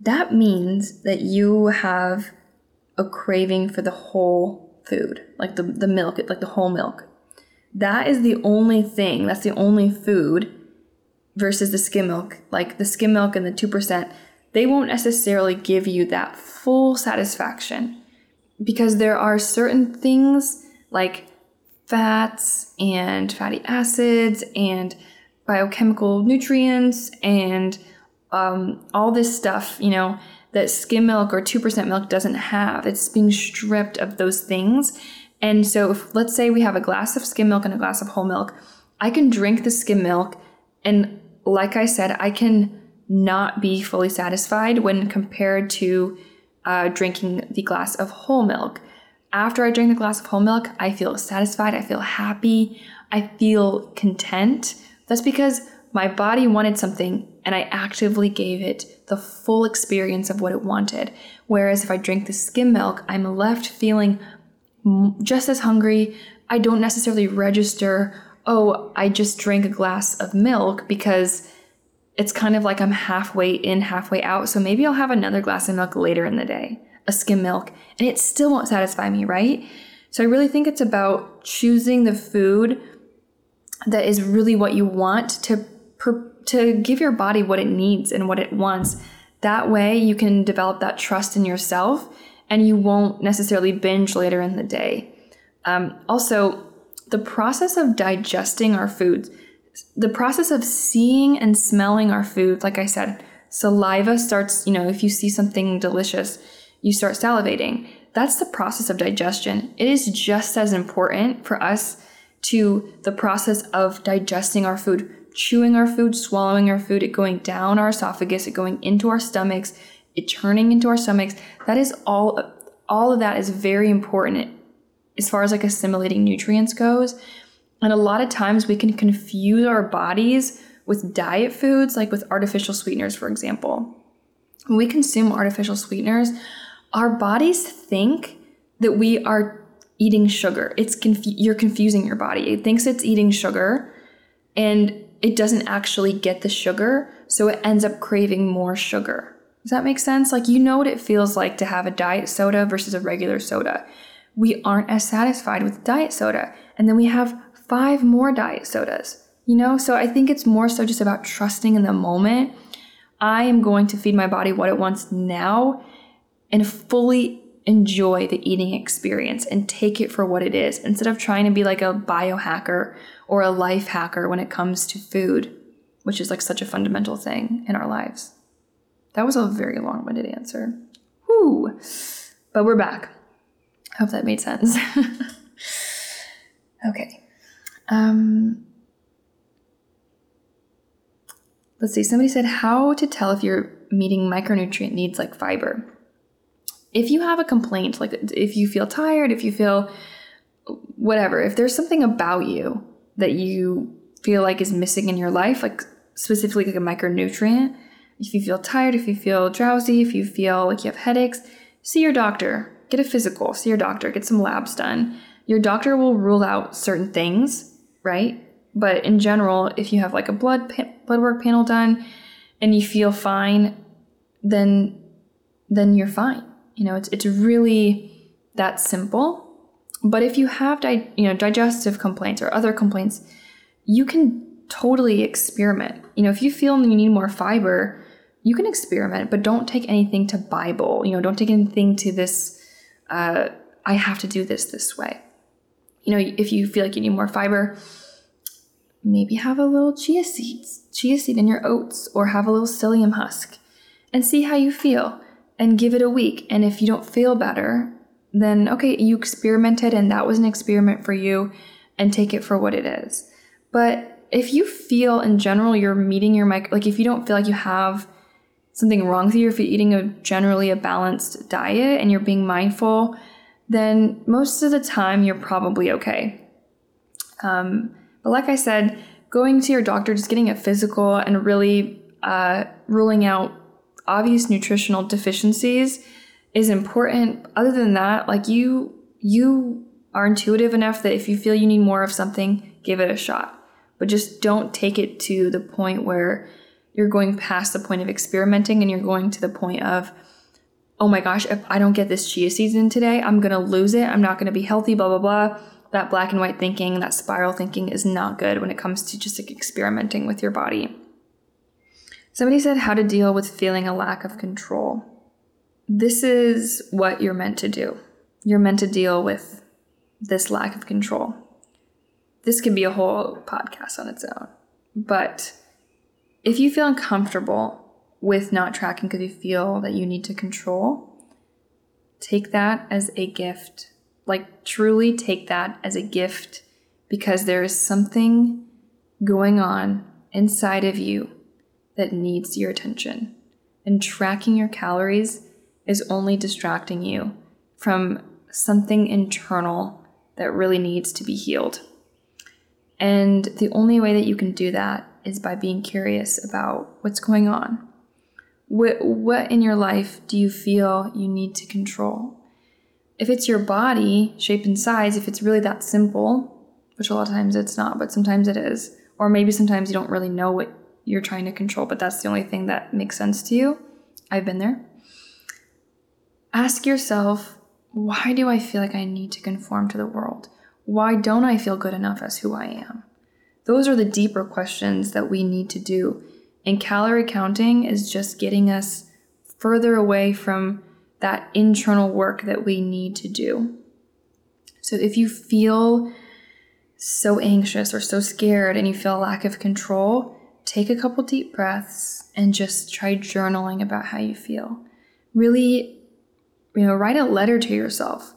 that means that you have a craving for the whole food, like the, the milk, like the whole milk. That is the only thing, that's the only food versus the skim milk. Like the skim milk and the 2%, they won't necessarily give you that full satisfaction because there are certain things like fats and fatty acids and biochemical nutrients and um, all this stuff, you know, that skim milk or 2% milk doesn't have. It's being stripped of those things. And so, if let's say we have a glass of skim milk and a glass of whole milk, I can drink the skim milk, and like I said, I can not be fully satisfied when compared to uh, drinking the glass of whole milk. After I drink the glass of whole milk, I feel satisfied, I feel happy, I feel content. That's because my body wanted something and I actively gave it the full experience of what it wanted. Whereas if I drink the skim milk, I'm left feeling just as hungry. I don't necessarily register, oh, I just drank a glass of milk because it's kind of like I'm halfway in, halfway out. So maybe I'll have another glass of milk later in the day, a skim milk, and it still won't satisfy me, right? So I really think it's about choosing the food that is really what you want to to give your body what it needs and what it wants. That way you can develop that trust in yourself and you won't necessarily binge later in the day. Um, also, the process of digesting our foods, the process of seeing and smelling our food, like I said, saliva starts, you know, if you see something delicious, you start salivating. That's the process of digestion. It is just as important for us to the process of digesting our food chewing our food, swallowing our food, it going down our esophagus, it going into our stomachs, it turning into our stomachs. That is all all of that is very important as far as like assimilating nutrients goes. And a lot of times we can confuse our bodies with diet foods, like with artificial sweeteners, for example. When we consume artificial sweeteners, our bodies think that we are eating sugar. It's confu- you're confusing your body. It thinks it's eating sugar, and it doesn't actually get the sugar, so it ends up craving more sugar. Does that make sense? Like, you know what it feels like to have a diet soda versus a regular soda. We aren't as satisfied with diet soda, and then we have five more diet sodas, you know? So I think it's more so just about trusting in the moment. I am going to feed my body what it wants now and fully enjoy the eating experience and take it for what it is instead of trying to be like a biohacker or a life hacker when it comes to food, which is like such a fundamental thing in our lives. That was a very long winded answer. Whoo! But we're back. I hope that made sense. okay. Um, let's see. Somebody said how to tell if you're meeting micronutrient needs like fiber if you have a complaint, like if you feel tired, if you feel whatever, if there's something about you that you feel like is missing in your life, like specifically like a micronutrient, if you feel tired, if you feel drowsy, if you feel like you have headaches, see your doctor, get a physical, see your doctor, get some labs done. Your doctor will rule out certain things, right? But in general, if you have like a blood pa- blood work panel done and you feel fine, then then you're fine. You know, it's, it's really that simple. But if you have di- you know digestive complaints or other complaints, you can totally experiment. You know, if you feel you need more fiber, you can experiment, but don't take anything to Bible. You know, don't take anything to this. Uh, I have to do this this way. You know, if you feel like you need more fiber, maybe have a little chia seeds, chia seed in your oats, or have a little psyllium husk, and see how you feel and give it a week. And if you don't feel better, then okay, you experimented and that was an experiment for you and take it for what it is. But if you feel in general you're meeting your mic, like if you don't feel like you have something wrong with you, if you're eating a generally a balanced diet and you're being mindful, then most of the time you're probably okay. Um, but like I said, going to your doctor, just getting a physical and really uh, ruling out obvious nutritional deficiencies is important. Other than that, like you, you are intuitive enough that if you feel you need more of something, give it a shot. But just don't take it to the point where you're going past the point of experimenting and you're going to the point of, oh my gosh, if I don't get this chia seeds in today, I'm gonna lose it. I'm not gonna be healthy, blah, blah, blah. That black and white thinking, that spiral thinking is not good when it comes to just like experimenting with your body. Somebody said how to deal with feeling a lack of control. This is what you're meant to do. You're meant to deal with this lack of control. This could be a whole podcast on its own. But if you feel uncomfortable with not tracking because you feel that you need to control, take that as a gift. Like, truly take that as a gift because there is something going on inside of you that needs your attention. And tracking your calories is only distracting you from something internal that really needs to be healed. And the only way that you can do that is by being curious about what's going on. What, what in your life do you feel you need to control? If it's your body, shape and size, if it's really that simple, which a lot of times it's not, but sometimes it is, or maybe sometimes you don't really know what you're trying to control, but that's the only thing that makes sense to you. I've been there. Ask yourself, why do I feel like I need to conform to the world? Why don't I feel good enough as who I am? Those are the deeper questions that we need to do and calorie counting is just getting us further away from that internal work that we need to do. So if you feel so anxious or so scared and you feel a lack of control, take a couple deep breaths and just try journaling about how you feel. Really, you know, write a letter to yourself.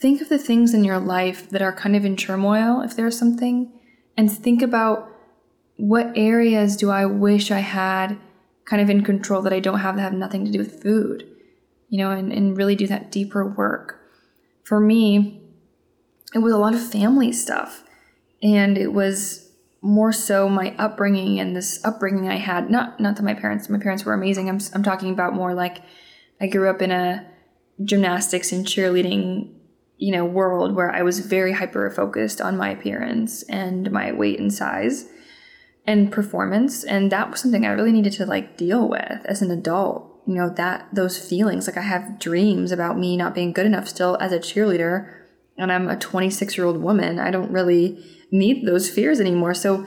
Think of the things in your life that are kind of in turmoil, if there's something, and think about what areas do I wish I had kind of in control that I don't have that have nothing to do with food, you know, and, and really do that deeper work. For me, it was a lot of family stuff. And it was more so my upbringing and this upbringing I had. Not not that my parents my parents were amazing. I'm I'm talking about more like I grew up in a gymnastics and cheerleading you know world where I was very hyper focused on my appearance and my weight and size and performance and that was something i really needed to like deal with as an adult you know that those feelings like i have dreams about me not being good enough still as a cheerleader and i'm a 26 year old woman i don't really need those fears anymore. So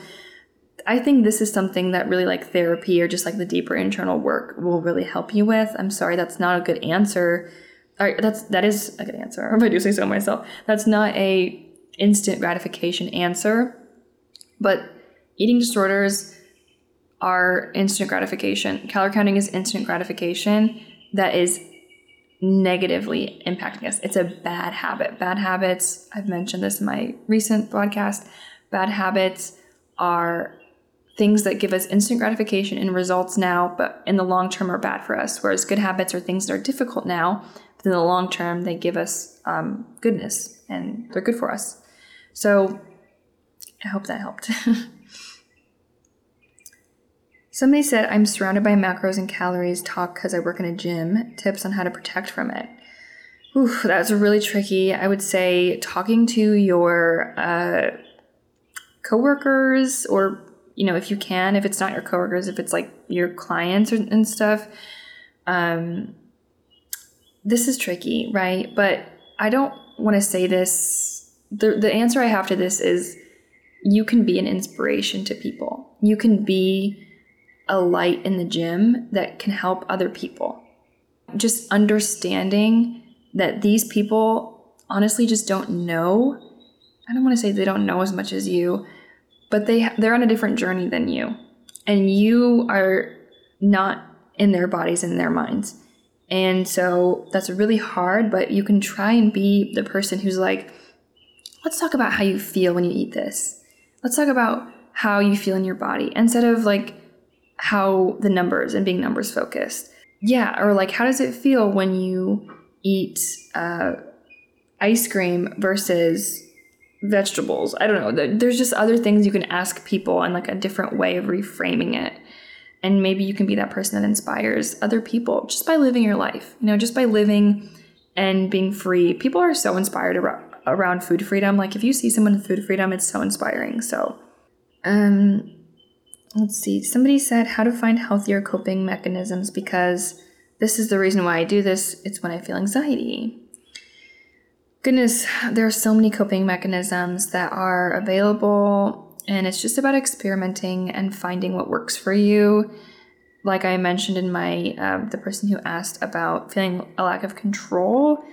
i think this is something that really like therapy or just like the deeper internal work will really help you with. I'm sorry that's not a good answer. Or that's that is a good answer if i do say so myself. That's not a instant gratification answer but Eating disorders are instant gratification. Calorie counting is instant gratification. That is negatively impacting us. It's a bad habit. Bad habits, I've mentioned this in my recent broadcast, bad habits are things that give us instant gratification and results now, but in the long term are bad for us. Whereas good habits are things that are difficult now, but in the long term, they give us um, goodness and they're good for us. So I hope that helped. Somebody said, I'm surrounded by macros and calories talk because I work in a gym. Tips on how to protect from it. Ooh, that's really tricky. I would say talking to your uh, coworkers, or you know, if you can, if it's not your coworkers, if it's like your clients and stuff. Um, this is tricky, right? But I don't want to say this. The the answer I have to this is, you can be an inspiration to people. You can be a light in the gym that can help other people. Just understanding that these people honestly just don't know. I don't want to say they don't know as much as you, but they they're on a different journey than you. And you are not in their bodies and their minds. And so that's really hard, but you can try and be the person who's like, let's talk about how you feel when you eat this. Let's talk about how you feel in your body instead of like how the numbers and being numbers focused. Yeah, or like how does it feel when you eat uh, ice cream versus vegetables? I don't know. There's just other things you can ask people and like a different way of reframing it. And maybe you can be that person that inspires other people just by living your life, you know, just by living and being free. People are so inspired around, around food freedom. Like if you see someone in food freedom, it's so inspiring. So, um, let's see. Somebody said how to find healthier coping mechanisms because this is the reason why I do this. It's when I feel anxiety. Goodness, there are so many coping mechanisms that are available and it's just about experimenting and finding what works for you. Like I mentioned in my, uh, the person who asked about feeling a lack of control,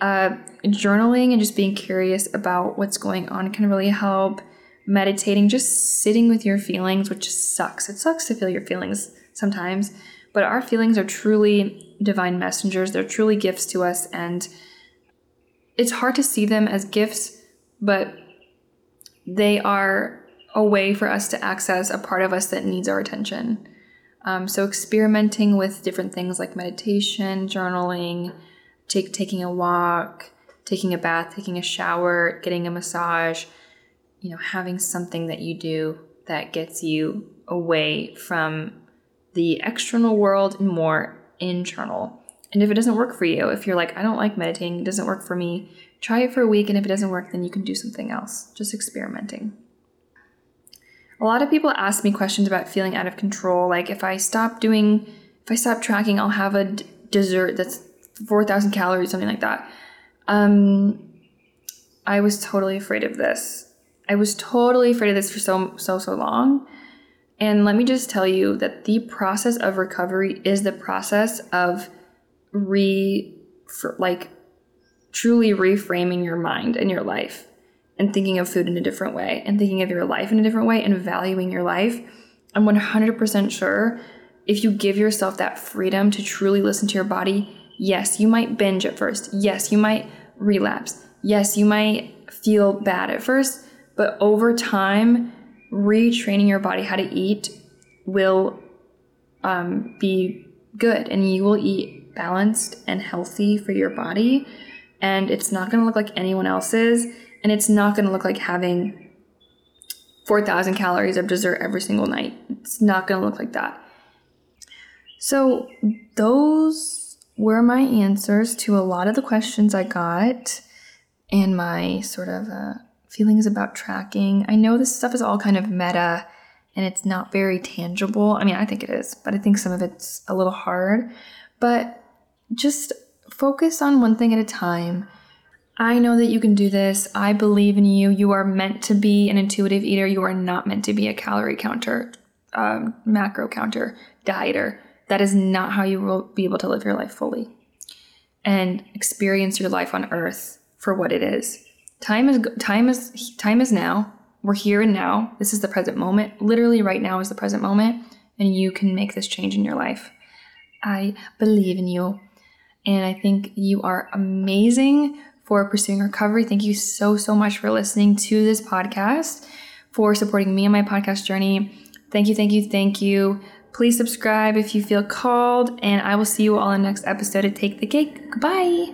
uh, journaling and just being curious about what's going on can really help. Meditating, just sitting with your feelings, which sucks. It sucks to feel your feelings sometimes, but our feelings are truly divine messengers. They're truly gifts to us, and it's hard to see them as gifts, but they are a way for us to access a part of us that needs our attention. Um, so, experimenting with different things like meditation, journaling, take, taking a walk, taking a bath, taking a shower, getting a massage, you know, having something that you do that gets you away from the external world and more internal. And if it doesn't work for you, if you're like, I don't like meditating, it doesn't work for me, try it for a week. And if it doesn't work, then you can do something else, just experimenting. A lot of people ask me questions about feeling out of control. Like if I stop doing, if I stop tracking, I'll have a d- dessert that's 4,000 calories, something like that. Um, I was totally afraid of this. I was totally afraid of this for so, so, so long. And let me just tell you that the process of recovery is the process of re, like, truly reframing your mind and your life and thinking of food in a different way and thinking of your life in a different way and valuing your life, I'm 100% sure if you give yourself that freedom to truly listen to your body, yes, you might binge at first. Yes, you might relapse. Yes, you might feel bad at first, but over time, retraining your body how to eat will um, be good and you will eat balanced and healthy for your body. And it's not going to look like anyone else's and it's not going to look like having 4,000 calories of dessert every single night. It's not going to look like that. So, those were my answers to a lot of the questions I got and my sort of uh, feelings about tracking. I know this stuff is all kind of meta and it's not very tangible. I mean, I think it is, but I think some of it's a little hard. But just focus on one thing at a time I know that you can do this. I believe in you. You are meant to be an intuitive eater. You are not meant to be a calorie counter, um, macro counter, dieter. That is not how you will be able to live your life fully and experience your life on earth for what it is. Time is time is time is now. We're here and now. This is the present moment. Literally right now is the present moment and you can make this change in your life. I believe in you and I think you are amazing for pursuing recovery. Thank you so, so much for listening to this podcast, for supporting me on my podcast journey. Thank you, thank you, thank you. Please subscribe if you feel called, and I will see you all in the next episode of Take the Cake. Goodbye.